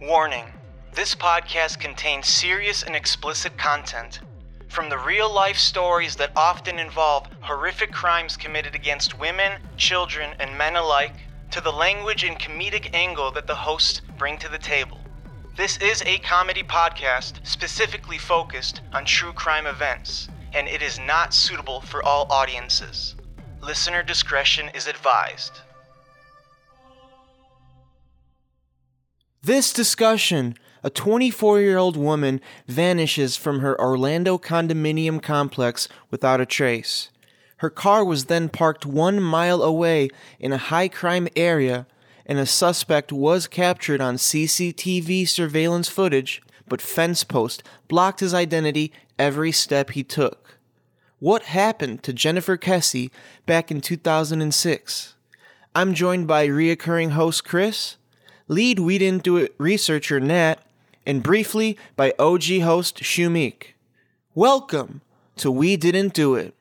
Warning this podcast contains serious and explicit content. From the real life stories that often involve horrific crimes committed against women, children, and men alike, to the language and comedic angle that the hosts bring to the table. This is a comedy podcast specifically focused on true crime events, and it is not suitable for all audiences. Listener discretion is advised. This discussion a 24 year old woman vanishes from her Orlando condominium complex without a trace. Her car was then parked one mile away in a high crime area, and a suspect was captured on CCTV surveillance footage, but fence post blocked his identity every step he took. What happened to Jennifer Kesse back in 2006? I'm joined by reoccurring host Chris, lead We Didn't Do It researcher Nat, and briefly by OG host Shumik. Welcome to We Didn't Do It.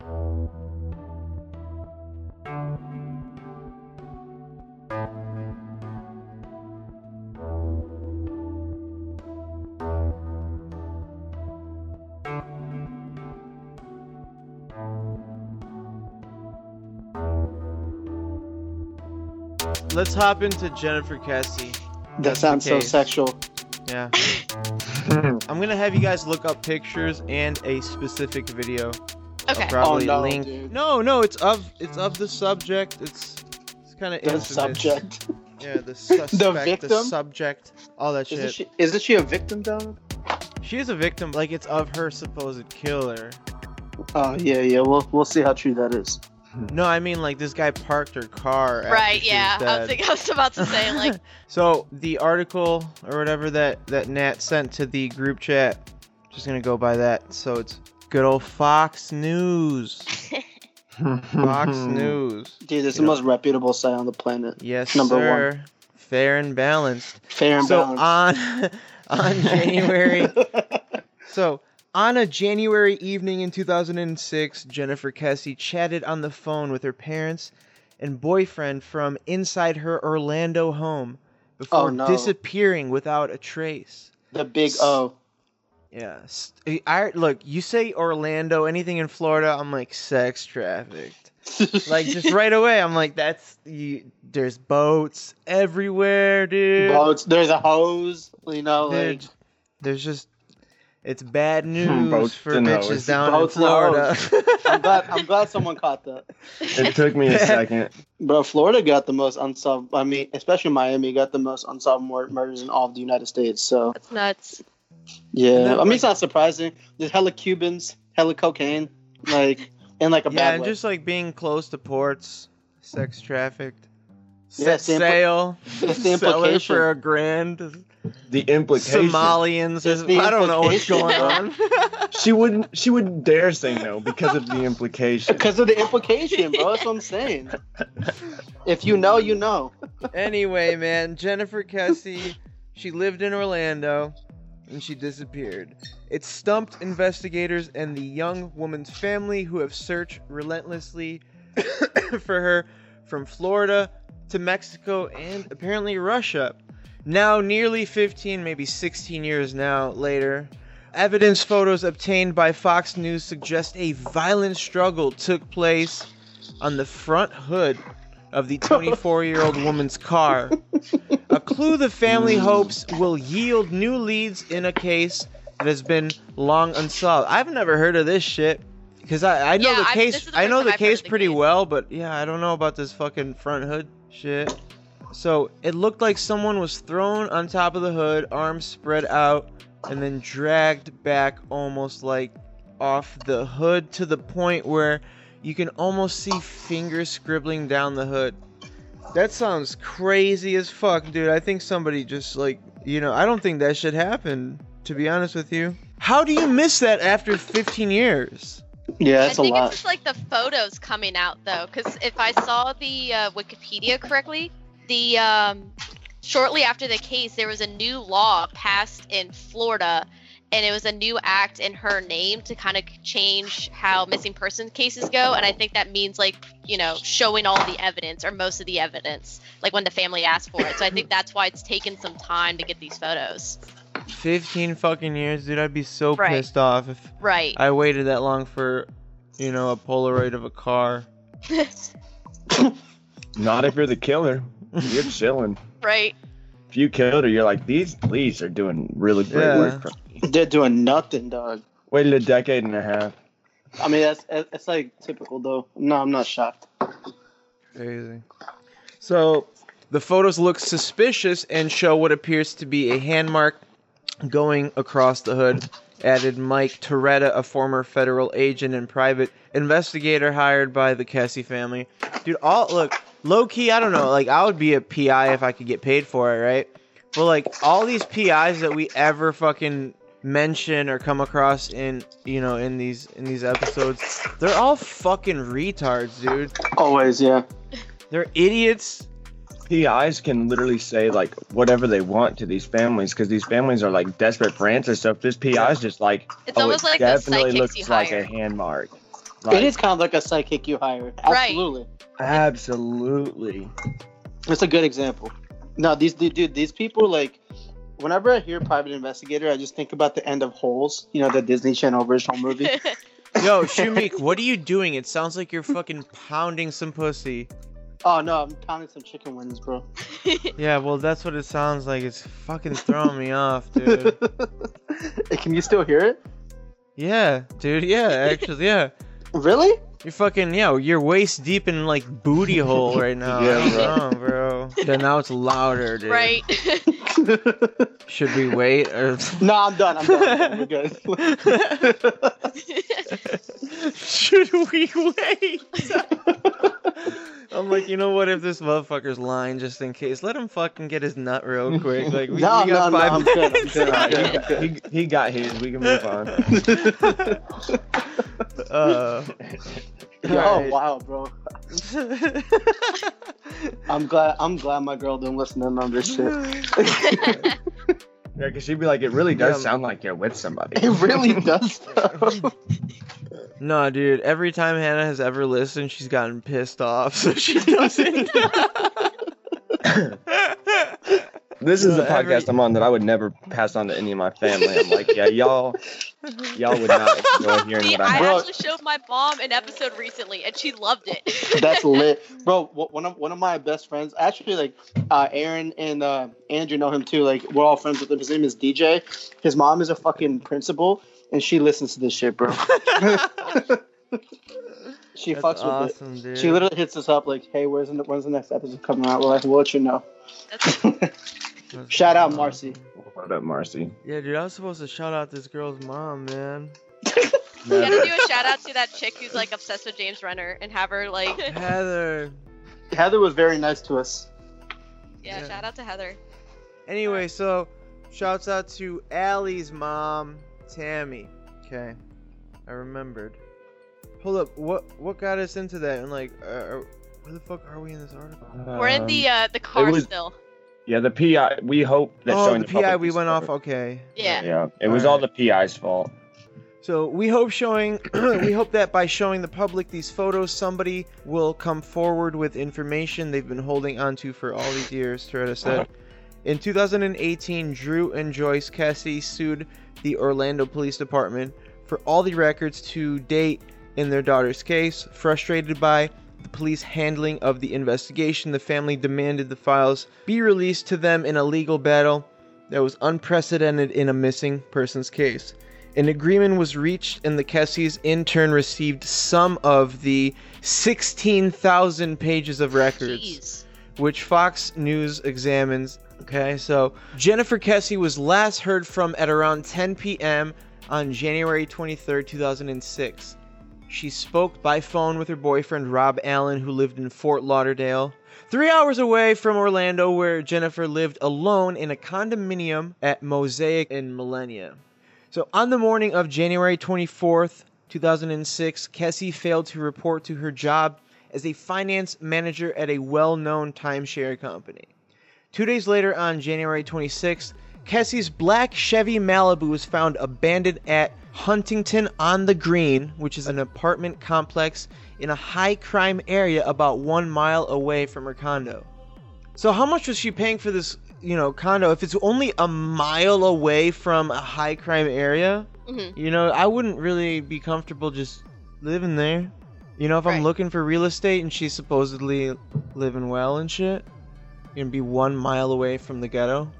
Let's hop into Jennifer Kesse. That sounds so sexual. Yeah. I'm gonna have you guys look up pictures and a specific video. Okay. I'll probably Oh, no, link. dude. No, no, it's of it's of the subject. It's it's kind of in The subject. Yeah, the suspect, the, victim? subject, all that Isn't shit. she, isn't she a victim, though? She is a victim, like it's of her supposed killer. Oh, yeah, yeah. We'll, we'll see how true that is. Hmm. No, I mean like this guy parked her car. Right, yeah. I was, thinking, I was about to say, like, so the article or whatever that that Nat sent to the group chat, just gonna go by that. So it's good old Fox News. Fox News. Dude, it's You the know- most reputable site on the planet. Yes, Number one. Fair and balanced. Fair and so balanced. on on January So, on a January evening in 2006, Jennifer Kesse chatted on the phone with her parents and boyfriend from inside her Orlando home before Oh, no. disappearing without a trace. the big O. Yeah. I look, you say Orlando, anything in Florida, I'm like sex trafficked. Like just right away, I'm like that's you, there's boats everywhere, dude. Boats. There's a hose. You know, Dude, like. there's just it's bad news Boats for and bitches hoes. down Boats in Florida. I'm glad. I'm glad someone caught that. It took me a second. Bro, Florida got the most unsolved. I mean, especially Miami got the most unsolved mur- murders in all of the United States. So that's nuts. yeah, And then, I mean, it's not surprising. There's hella Cubans, hella cocaine, like in like a yeah, bad and way. just like being close to ports, sex trafficked. Yeah, Set it's the impli- sail, it's sell for a grand. The implication. Somalians, It's the I don't know what's going on. She wouldn't. She wouldn't dare say no because of the implication. Because of the implication, bro. That's what I'm saying. If you know, you know. anyway, man, Jennifer Kesse, she lived in Orlando and she disappeared. It stumped investigators and the young woman's family who have searched relentlessly for her from Florida to Mexico and apparently Russia. Now, nearly 15, maybe 16 years now later, evidence photos obtained by Fox News suggest a violent struggle took place on the front hood of the 24 year old woman's car. A clue the family hmm. hopes will yield new leads in a case that has been long unsolved. I've never heard of this shit. Because I, I know Yeah, the case this is the I know the I've case the pretty case. well, but yeah, I don't know about this fucking front hood shit. So it looked like someone was thrown on top of the hood, arms spread out, and then dragged back almost like off the hood to the point where you can almost see fingers scribbling down the hood. That sounds crazy as fuck, dude. I think somebody just like, you know, I don't think that should happen, to be honest with you. How do you miss that after 15 years? Yeah, I that's a think it's just like the photos coming out though, because if I saw the uh, Wikipedia correctly, the um, shortly after the case, there was a new law passed in Florida, and it was a new act in her name to kind of change how missing person cases go. And I think that means like you know, showing all the evidence or most of the evidence, like when the family asked for it. So I think that's why it's taken some time to get these photos. 15 fucking years, dude. I'd be so Right. pissed off if Right. I waited that long for, you know, a Polaroid of a car. Not if you're the killer. You're chilling. right. If you killed her, you're like, these police are doing really great Yeah. work for me. They're doing nothing, dog. Waited a decade and a half. I mean, that's it's like typical though. No, I'm not shocked. Crazy. So, the photos look suspicious and show what appears to be a hand mark going across the hood. Added Mike Toretta, a former federal agent and private investigator hired by the Kesse family. Dude, all look low key. I don't know. Like, I would be a PI if I could get paid for it, right? But like all these PIs that we ever fucking mention or come across in you know in these in these episodes, they're all fucking retards, dude. Always, yeah. They're idiots. PIs can literally say like whatever they want to these families because these families are like desperate for answers. So if this PI is just like, It's oh, almost it like definitely looks like a hand mark. It Like, is kind of like a psychic you hire. Right. Absolutely. absolutely. It's a good example. No, these dude, dude, these people like. Whenever I hear private investigator, I just think about the end of Holes. You know, the Disney Channel original movie. Yo, Shumik, what are you doing? It sounds like you're fucking pounding some pussy. oh no, I'm pounding some chicken wings, bro. Yeah, well, that's what it sounds like. It's fucking throwing me off, dude. Hey, Can you still hear it? Yeah, dude. Yeah, actually, yeah. Really? You're fucking yeah. You're waist deep in like booty hole right now. Yeah, I don't bro. Yeah, now it's louder, dude. right. Should we wait or? no, I'm done. I'm done. I'm done. We're good. Should we wait? I'm like, you know what? If this motherfucker's lying, just in case, let him fucking get his nut real quick. Like, we, No, we got no, no, five I'm good, I'm minutes. good, I'm good. he, he, he got his. We can move on. uh, oh Alright. wow, bro. I'm glad. I'm glad my girl didn't listen to none of this shit. Yeah, because she'd be like, it really does Yeah. sound like you're with somebody. It really does. though. no, dude. Every time Hannah has ever listened, she's gotten pissed off, so she doesn't. This is No, the podcast every- I'm on that I would never pass on to any of my family. I'm like, yeah, y'all, y'all would not enjoy hearing See, what I I'm. Bro. actually showed my mom an episode recently, and she loved it. That's lit, bro. One of one of my best friends, actually, like uh, Aaron and uh, Andrew know him too. Like we're all friends with him. His name is DJ. His mom is a fucking principal, and she listens to this shit, bro. she That's fucks with it. dude. She literally hits us up like, "Hey, where's the when's the next episode coming out?" We're like, "We'll let you know." That's, That's Shout out. Marcy. What up, Marcy? Yeah, dude. I was supposed to shout out this girl's mom, man. you gotta do a shout out to that chick who's like obsessed with James Renner and have her like, Heather. Heather was very nice to us. yeah, Yeah. shout out to Heather. Anyway, so shouts out to Allie's mom, Tammy. Okay, I remembered. Hold up, what what got us into that? And like, uh, uh, where the fuck are we in this article? We're in the Um, uh, the car was- still. Yeah, the PI. We hope that oh, showing the the, PI. public We is went off. Okay. Yeah. Yeah, it was all the PI's fault. So we hope showing, we hope that by showing the public these photos, somebody will come forward with information they've been holding onto for all these years. Toretta said. In 2018, Drew and Joyce Kesse sued the Orlando Police Department for all the records to date in their daughter's case. Frustrated by the police handling of the investigation, the family demanded the files be released to them in a legal battle that was unprecedented in a missing persons case. An agreement was reached, and the Kesses in turn received some of the 16,000 pages of records Jeez. which Fox News examines. Okay, so Jennifer Kesse was last heard from at around 10 p.m. on January 23, 2006. She spoke by phone with her boyfriend Rob Allen, who lived in Fort Lauderdale, three hours away from Orlando, where Jennifer lived alone in a condominium at Mosaic in Millennia. So on the morning of January 24th, 2006, Kesse failed to report to her job as a finance manager at a well known timeshare company. Two days later, on January 26th, Kesse's black Chevy Malibu was found abandoned at Huntington on the Green, which is an apartment complex in a high crime area about one mile away from her condo. So how much was she paying for this, you know, condo if it's only a mile away from a high crime area? Mhm. You know, I wouldn't really be comfortable just living there. You know, if I'm looking for real estate and she's supposedly living well and shit, you're gonna be one mile away from the ghetto.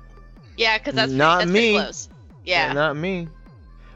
Yeah, because that's Not pretty, that's pretty me. close. Yeah. Not me.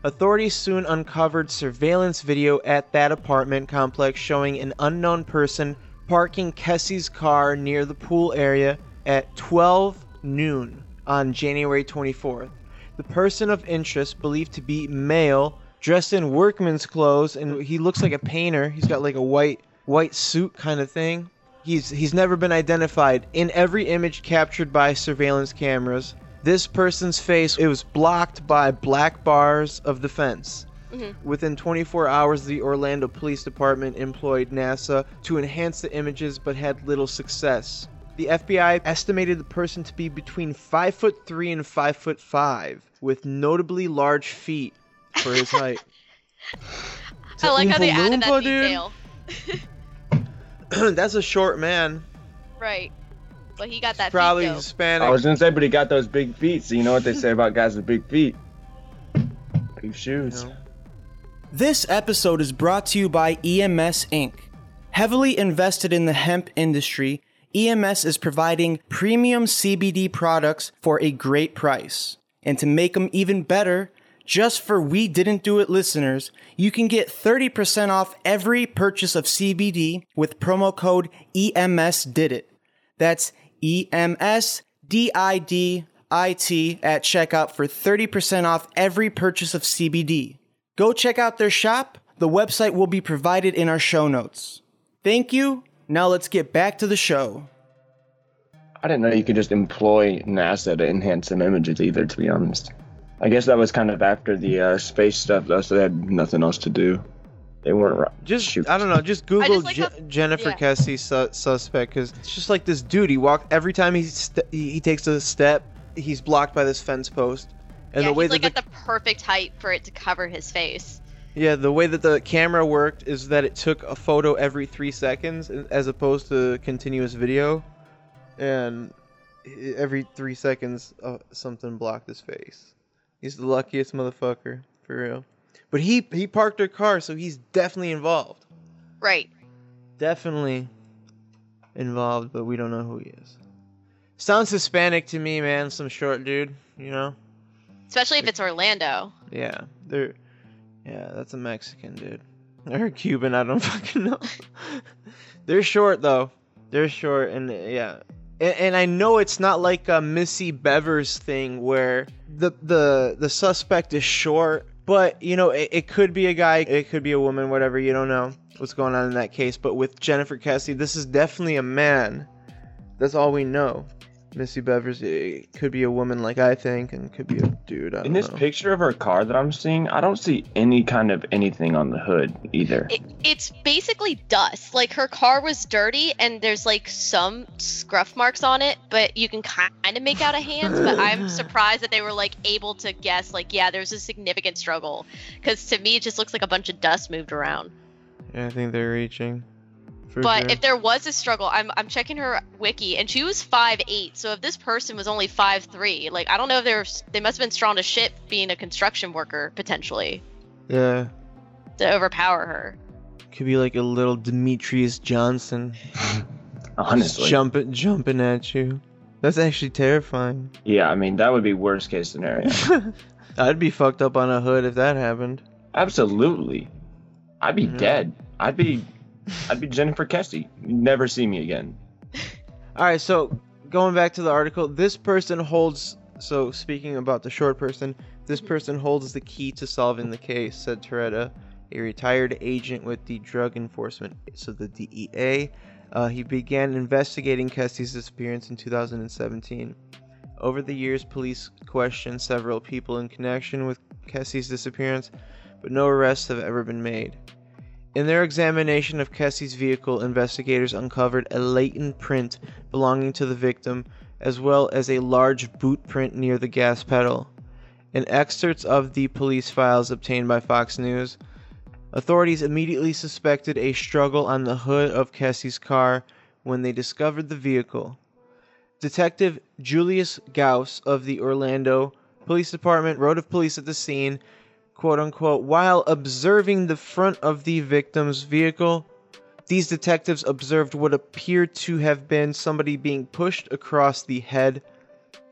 Authorities soon uncovered surveillance video at that apartment complex showing an unknown person parking Kesse's car near the pool area at 12 noon on January 24th. The person of interest, believed to be male, dressed in workman's clothes, and he looks like a painter. He's got like a white white suit kind of thing. He's he's never been identified. In every image captured by surveillance cameras, this person's face it was blocked by black bars of the fence. Mhm. Within 24 hours, the Orlando Police Department employed NASA to enhance the images, but had little success. The FBI estimated the person to be between five foot three and five foot five, with notably large feet for his height. I like how they added that detail. That's a short man. Right. But he got that Probably feet. Hispanic. I was gonna say, but he got those big feet. So you know what they say about guys with big feet? Big shoes. You. This episode is brought to you by EMS Inc. Heavily invested in the hemp industry, EMS is providing premium CBD products for a great price. And to make them even better, just for We Didn't Do It listeners, you can get 30% off every purchase of CBD with promo code EMSDIDIT. That's E EMSDIDIT at checkout for 30% off every purchase of CBD. Go check out their shop. The website will be provided in our show notes. Thank you. Now let's get back to the show. I didn't know you could just employ NASA to enhance some images either. To be honest, I guess that was kind of after the uh, space stuff though, so they had nothing else to do. They weren't ri- Just shoot. I don't know. Just Google like Je- how- Jennifer yeah. Kesse su- suspect because it's just like this dude. He walked every time he st- he he takes a step, he's blocked by this fence post. And yeah, the way he's like that at the perfect height for it to cover his face. yeah, the way that the camera worked is that it took a photo every three seconds as opposed to continuous video, and every three seconds uh, something blocked his face. He's the luckiest motherfucker for real. But he he parked her car, so he's definitely involved. Right. definitely involved, but we don't know who he is. Sounds Hispanic to me, man. Some short dude, you know? Especially if it's Orlando. Yeah, they're. Yeah, that's a Mexican dude. Or Cuban, I don't fucking know. they're short though. They're short, and yeah, and, and I know it's not like a Missy Bevers thing where the the the suspect is short, but you know it, it could be a guy, it could be a woman, whatever. You don't know what's going on in that case. But with Jennifer Kesse, this is definitely a man. That's all we know. Missy Bevers, it could be a woman, like I think, and could be a dude. I don't In this know. picture of her car that I'm seeing, I don't see any kind of anything on the hood either. It, it's basically dust. Like her car was dirty and there's like some scruff marks on it, but you can kind of make out a hand. but I'm surprised that they were like able to guess, like, yeah, there's a significant struggle. Because to me, it just looks like a bunch of dust moved around. Yeah, I think they're reaching. But sure. if there was a struggle, I'm, I'm checking her wiki and she was five eight. So if this person was only five three, like I don't know if they're they must have been strong as shit being a construction worker potentially yeah, to overpower her. Could be like a little Demetrius Johnson Honestly, jumping jumping at you. That's actually terrifying. yeah, I mean that would be worst case scenario. I'd be fucked up on a hood if that happened. Absolutely, I'd be Mhm. dead. I'd be, I'd be Jennifer. You'd never see me again. All right, so going back to the article, this person holds. So speaking about the short person, this person holds the key to solving the case," said Toretta, a retired agent with the Drug Enforcement, so the DEA. Uh, he began investigating Kesse's disappearance in 2017. Over the years, police questioned several people in connection with Kesse's disappearance, but no arrests have ever been made. In their examination of Kesse's vehicle, investigators uncovered a latent print belonging to the victim, as well as a large boot print near the gas pedal. In excerpts of the police files obtained by Fox News, Authorities immediately suspected a struggle on the hood of Kesse's car when they discovered the vehicle. Detective Julius Gauss of the Orlando Police Department wrote of police at the scene, quote unquote, while observing the front of the victim's vehicle, these detectives observed what appeared to have been somebody being pushed across the head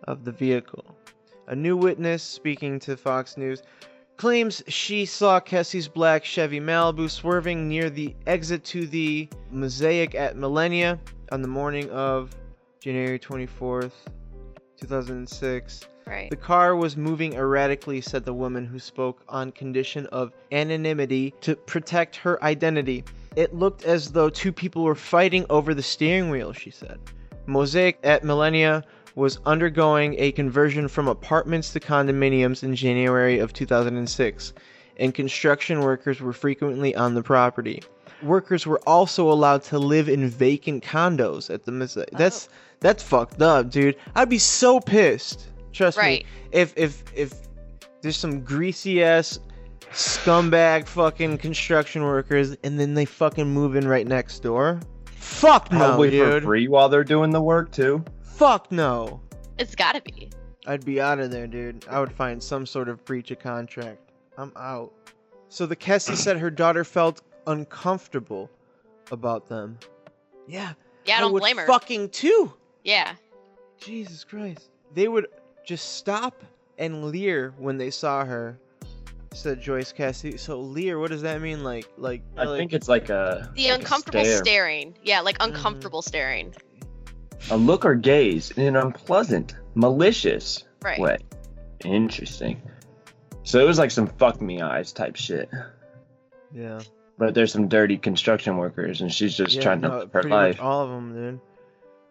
of the vehicle. A new witness speaking to Fox News claims she saw Kesse's black Chevy Malibu swerving near the exit to the Mosaic at Millennia on the morning of January 24th, 2006. Right. The car was moving erratically, said the woman who spoke on condition of anonymity to protect her identity. It looked as though two people were fighting over the steering wheel, she said. Mosaic at Millennia was undergoing a conversion from apartments to condominiums in January of 2006, and construction workers were frequently on the property. Workers were also allowed to live in vacant condos at the Mosaic. Oh. That's that's fucked up, dude. I'd be so pissed. Trust Right. me. If if if there's some greasy ass scumbag fucking construction workers and then they fucking move in right next door. Fuck no, Probably dude. for free while they're doing the work too. Fuck no. It's gotta be. I'd be out of there, dude. I would find some sort of breach of contract. I'm out. So the Kesse said her daughter felt uncomfortable about them. Yeah. Yeah, I don't would blame her. Fucking too. Yeah. Jesus Christ. They would just stop and leer when they saw her, said Joyce Kesse. So leer, what does that mean? Like, like, I like think it's like a The like a uncomfortable stare. staring. Yeah, like Mm-hmm. uncomfortable staring. A look or gaze in an unpleasant, malicious Right. way. Interesting. So it was like some fuck me eyes type shit. yeah. But there's some dirty construction workers, and she's just Yeah, trying to no, live her life. Much all of them, dude.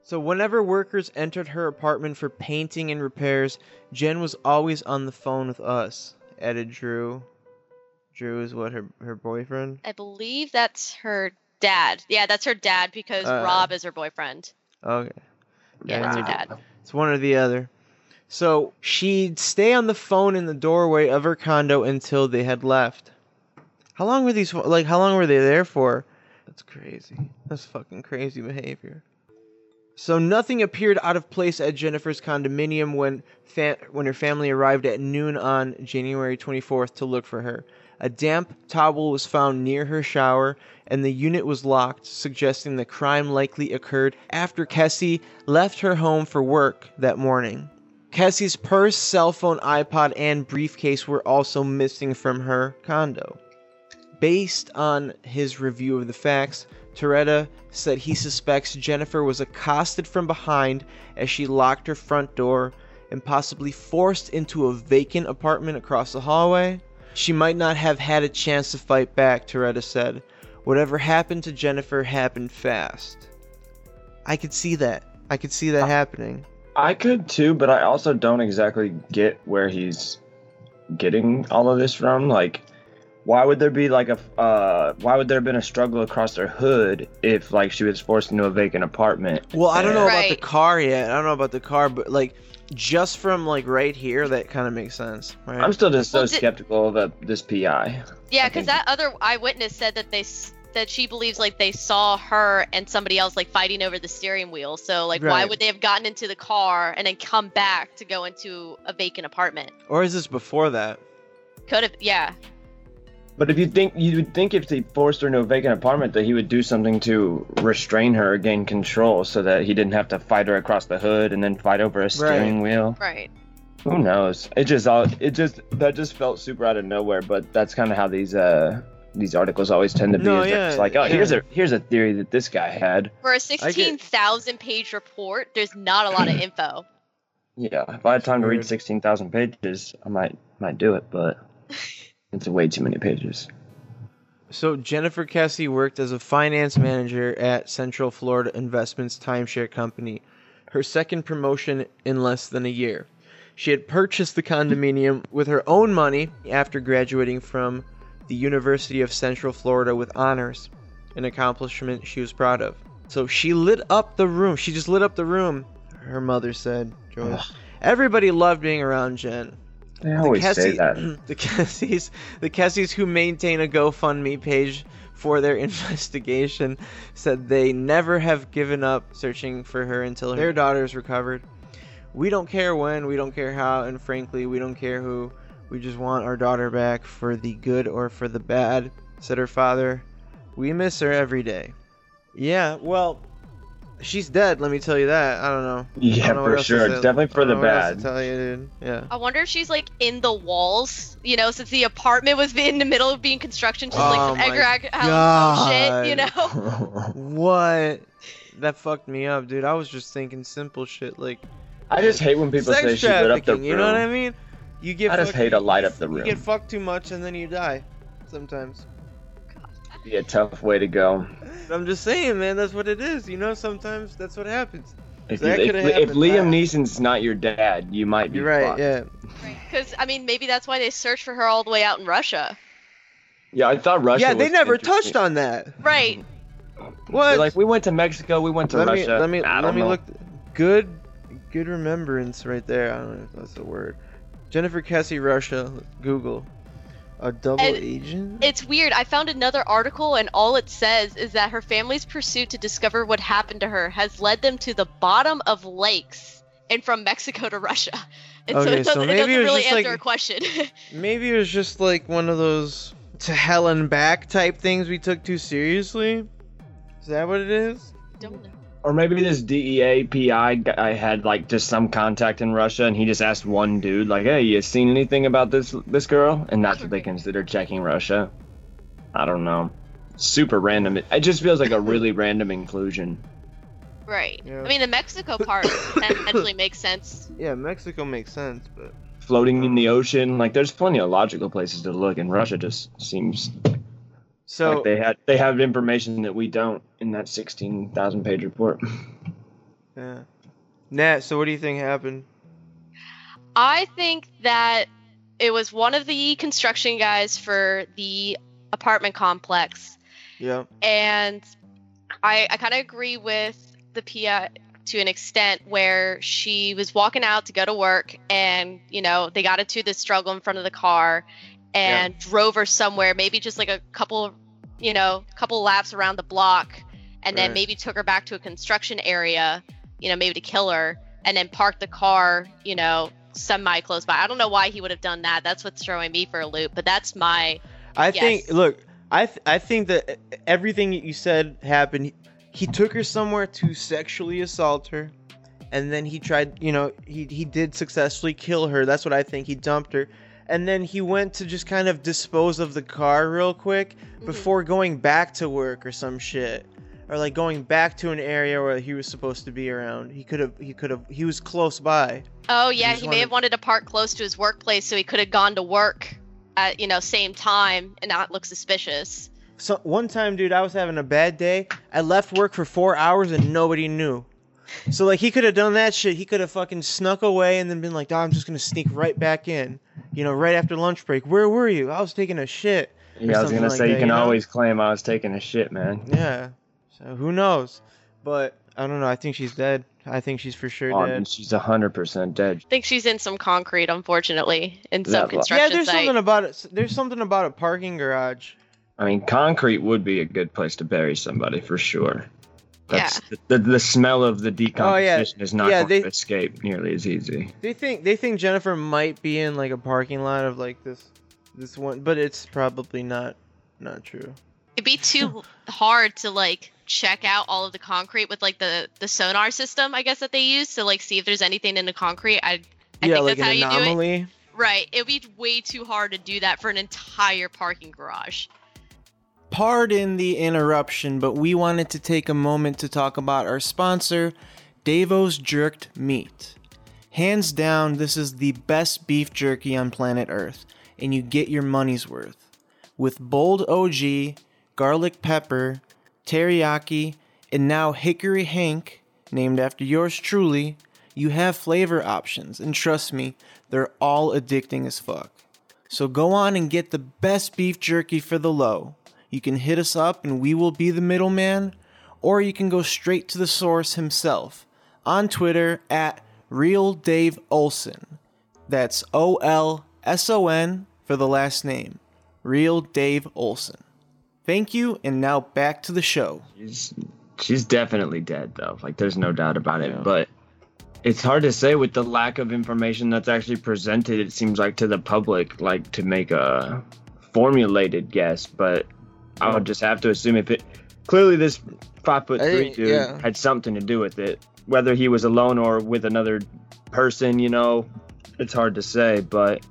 So whenever workers entered her apartment for painting and repairs, Jen was always on the phone with us. Added Drew. Drew is what her her boyfriend. I believe that's her dad. Yeah, that's her dad because Uh, Rob is her boyfriend. Okay. Yeah, I that's her dad. It's one or the other. So she'd stay on the phone in the doorway of her condo until they had left. How long were these? Like, how long were they there for? That's crazy. That's fucking crazy behavior. So nothing appeared out of place at Jennifer's condominium when fa- when her family arrived at noon on January 24th to look for her. A damp towel was found near her shower, and the unit was locked, suggesting the crime likely occurred after Kesse left her home for work that morning. Kesse's purse, cell phone, iPod, and briefcase were also missing from her condo. Based on his review of the facts, Toretta said he suspects Jennifer was accosted from behind as she locked her front door and possibly forced into a vacant apartment across the hallway. She might not have had a chance to fight back, Toretta said. Whatever happened to Jennifer happened fast. I could see that. I could see that happening. I could too, but I also don't exactly get where he's getting all of this from. Like, why would there be like a uh, why would there have been a struggle across her hood if like she was forced into a vacant apartment? Well, I don't know about the car yet. I don't know about the car, but like just from like right here, that kind of makes sense, right? I'm still just so Well, di- skeptical of uh, this PI. Yeah, because that other eyewitness said that they s- that she believes like they saw her and somebody else like fighting over the steering wheel. So like, why would they have gotten into the car and then come back to go into a vacant apartment? or is this before that? Could have, yeah, But if you think you would think if they forced her into a vacant apartment that he would do something to restrain her, gain control, so that he didn't have to fight her across the hood and then fight over a steering wheel. right. Who knows? It just all it just that just felt super out of nowhere. But that's kind of how these uh these articles always tend to be. No, yeah, just like, oh, yeah. here's a here's a theory that this guy had. For a sixteen thousand page report, there's not a lot of info. Yeah, if I had time to Weird. read sixteen thousand pages, I might might do it, but it's way too many pages. So Jennifer Kesse worked as a finance manager at Central Florida Investments Timeshare Company, her second promotion in less than a year. She had purchased the condominium with her own money after graduating from the University of Central Florida with honors, an accomplishment she was proud of. So she lit up the room. She just lit up the room, her mother said, Joyce. Everybody loved being around Jen. They always say Kesse- that. the Kesses, the Kesses who maintain a GoFundMe page for their investigation said they never have given up searching for her until their daughter's recovered. We don't care when, we don't care how, and frankly, we don't care who. We just want our daughter back for the good or for the bad, said her father. We miss her every day. Yeah, well, she's dead, let me tell you that. I don't know. Yeah, don't know for sure. say. Definitely for the don't know what else to bad. tell you, dude. Yeah. I wonder if she's like in the walls, you know, since the apartment was in the middle of being construction, just Oh like some my Edgar shit, you know? What? That fucked me up, dude. I was just thinking simple shit like I just hate when people say she lit up the room. You know what I mean? You get. I just fucked- hate to light up the You get fucked too much and then you die. Sometimes. Be a tough way to go. I'm just saying, man. That's what it is. You know, sometimes that's what happens. If, That you, if, if Liam fast. Neeson's not your dad, you might be You're right. fucked. Yeah. Because, I mean, maybe that's why they searched for her all the way out in Russia. Yeah, I thought Russia. yeah. They was never touched on that. Right. What? They're like we went to Mexico, we went to let me Russia. let me I let don't me know. look. Good, good remembrance right there. I don't know if that's the word. Jennifer Kesse Russia. Google. A double And agent. It's weird. I found another article, and all it says is that her family's pursuit to discover what happened to her has led them to the bottom of lakes and from Mexico to Russia. And so Okay, it so doesn't, it maybe doesn't it was really answer like- a question. Maybe it was just like one of those to hell and back type things we took too seriously. Is that what it is? Don't know. Or maybe this DEA PI guy had like just some contact in Russia, and he just asked one dude, like, "Hey, you seen anything about this this girl?" And that's what they consider checking Russia. I don't know. Super random. It, it just feels like a really random inclusion. Right. Yeah. I mean, the Mexico part potentially makes sense. Yeah, Mexico makes sense, but Floating in the ocean, like there's plenty of logical places to look, and Russia just seems so like they had they have information that we don't in that sixteen thousand page report. yeah. Nat, so what do you think happened? I think that it was one of the construction guys for the apartment complex Yeah. and I, I kind of agree with the PI to an extent where she was walking out to go to work and you know they got into this struggle in front of the car and drove her somewhere maybe just like a couple you know couple laps around the block and then maybe took her back to a construction area you know maybe to kill her and then parked the car you know semi close by i don't know why he would have done that that's what's throwing me for a loop but that's my I think look, I th- I think that everything you said happened. He took her somewhere to sexually assault her, and then he tried. You know, he he did successfully kill her. That's what I think. He dumped her, and then he went to just kind of dispose of the car real quick Mhm. before going back to work or some shit. Or like going back to an area where he was supposed to be around. He could have. He could have. He was close by. Oh yeah, just he may have wanted to park close to his workplace so he could have gone to work at you know same time and not look suspicious. So one time, dude, I was having a bad day. I left work for four hours and nobody knew. So like he could have done that shit. He could have fucking snuck away and then been like, "Dog, I'm just gonna sneak right back in." You know, right after lunch break. Where were you? I was taking a shit. Yeah, I was gonna like say you can you know? always claim I was taking a shit, man. Yeah. So who knows? But I don't know. I think she's dead. I think she's for sure Oh, dead. and she's hundred percent dead. I think she's in some concrete, unfortunately, in Yeah, some but- Yeah, there's site. something about it. There's something about a parking garage. I mean, concrete would be a good place to bury somebody for sure. That's, the, the smell of the oh, decomposition is not Oh, Yeah, going they- to escape nearly as easy. They think they think Jennifer might be in like a parking lot of like this this one, but it's probably not not true. It'd be too hard to like check out all of the concrete with like the the sonar system, I guess that they use to like see if there's anything in the concrete. I I yeah, think like that's how an you do it. anomaly. Right. It would be way too hard to do that for an entire parking garage. Pardon the interruption, but we wanted to take a moment to talk about our sponsor, Davos Jerked Meat. Hands down, this is the best beef jerky on planet Earth, and you get your money's worth. With bold OG, garlic pepper, teriyaki, and now Hickory Hank, named after yours truly, you have flavor options, and trust me, they're all addicting as fuck. So go on and get the best beef jerky for the low. You can hit us up and we will be the middleman, or you can go straight to the source himself on Twitter at Real Dave Olson. That's O L S O N for the last name. Real Dave Olson. Thank you, and now back to the show. She's she's definitely dead though. Like there's no doubt about it. Yeah. But it's hard to say with the lack of information that's actually presented. It seems like to the public, like to make a formulated guess. But I would just have to assume if it clearly this five foot three dude yeah. had something to do with it. Whether he was alone or with another person, you know, it's hard to say. But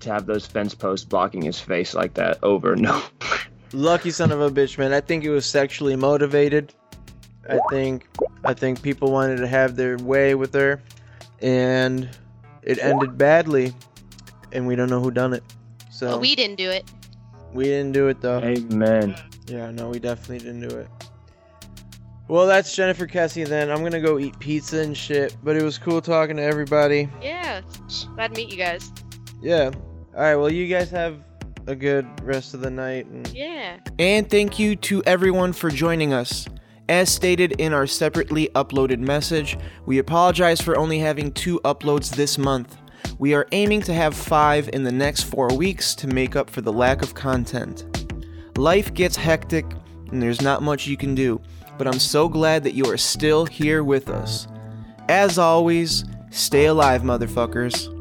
to have those fence posts blocking his face like that over, no. Lucky son of a bitch, man. I think it was sexually motivated. I think I think people wanted to have their way with her and it ended badly and we don't know who done it. So But we didn't do it. We didn't do it though. Amen. Yeah, no, we definitely didn't do it. Well, that's Jennifer Kesse then. I'm gonna go eat pizza and shit. But it was cool talking to everybody. Yeah. Glad to meet you guys. Yeah. Alright, well you guys have a good rest of the night and Yeah. And thank you to everyone for joining us. As stated in our separately uploaded message, we apologize for only having two uploads this month. We are aiming to have five in the next four weeks to make up for the lack of content. Life gets hectic, and there's not much you can do, but I'm so glad that you are still here with us. As always, stay alive, motherfuckers.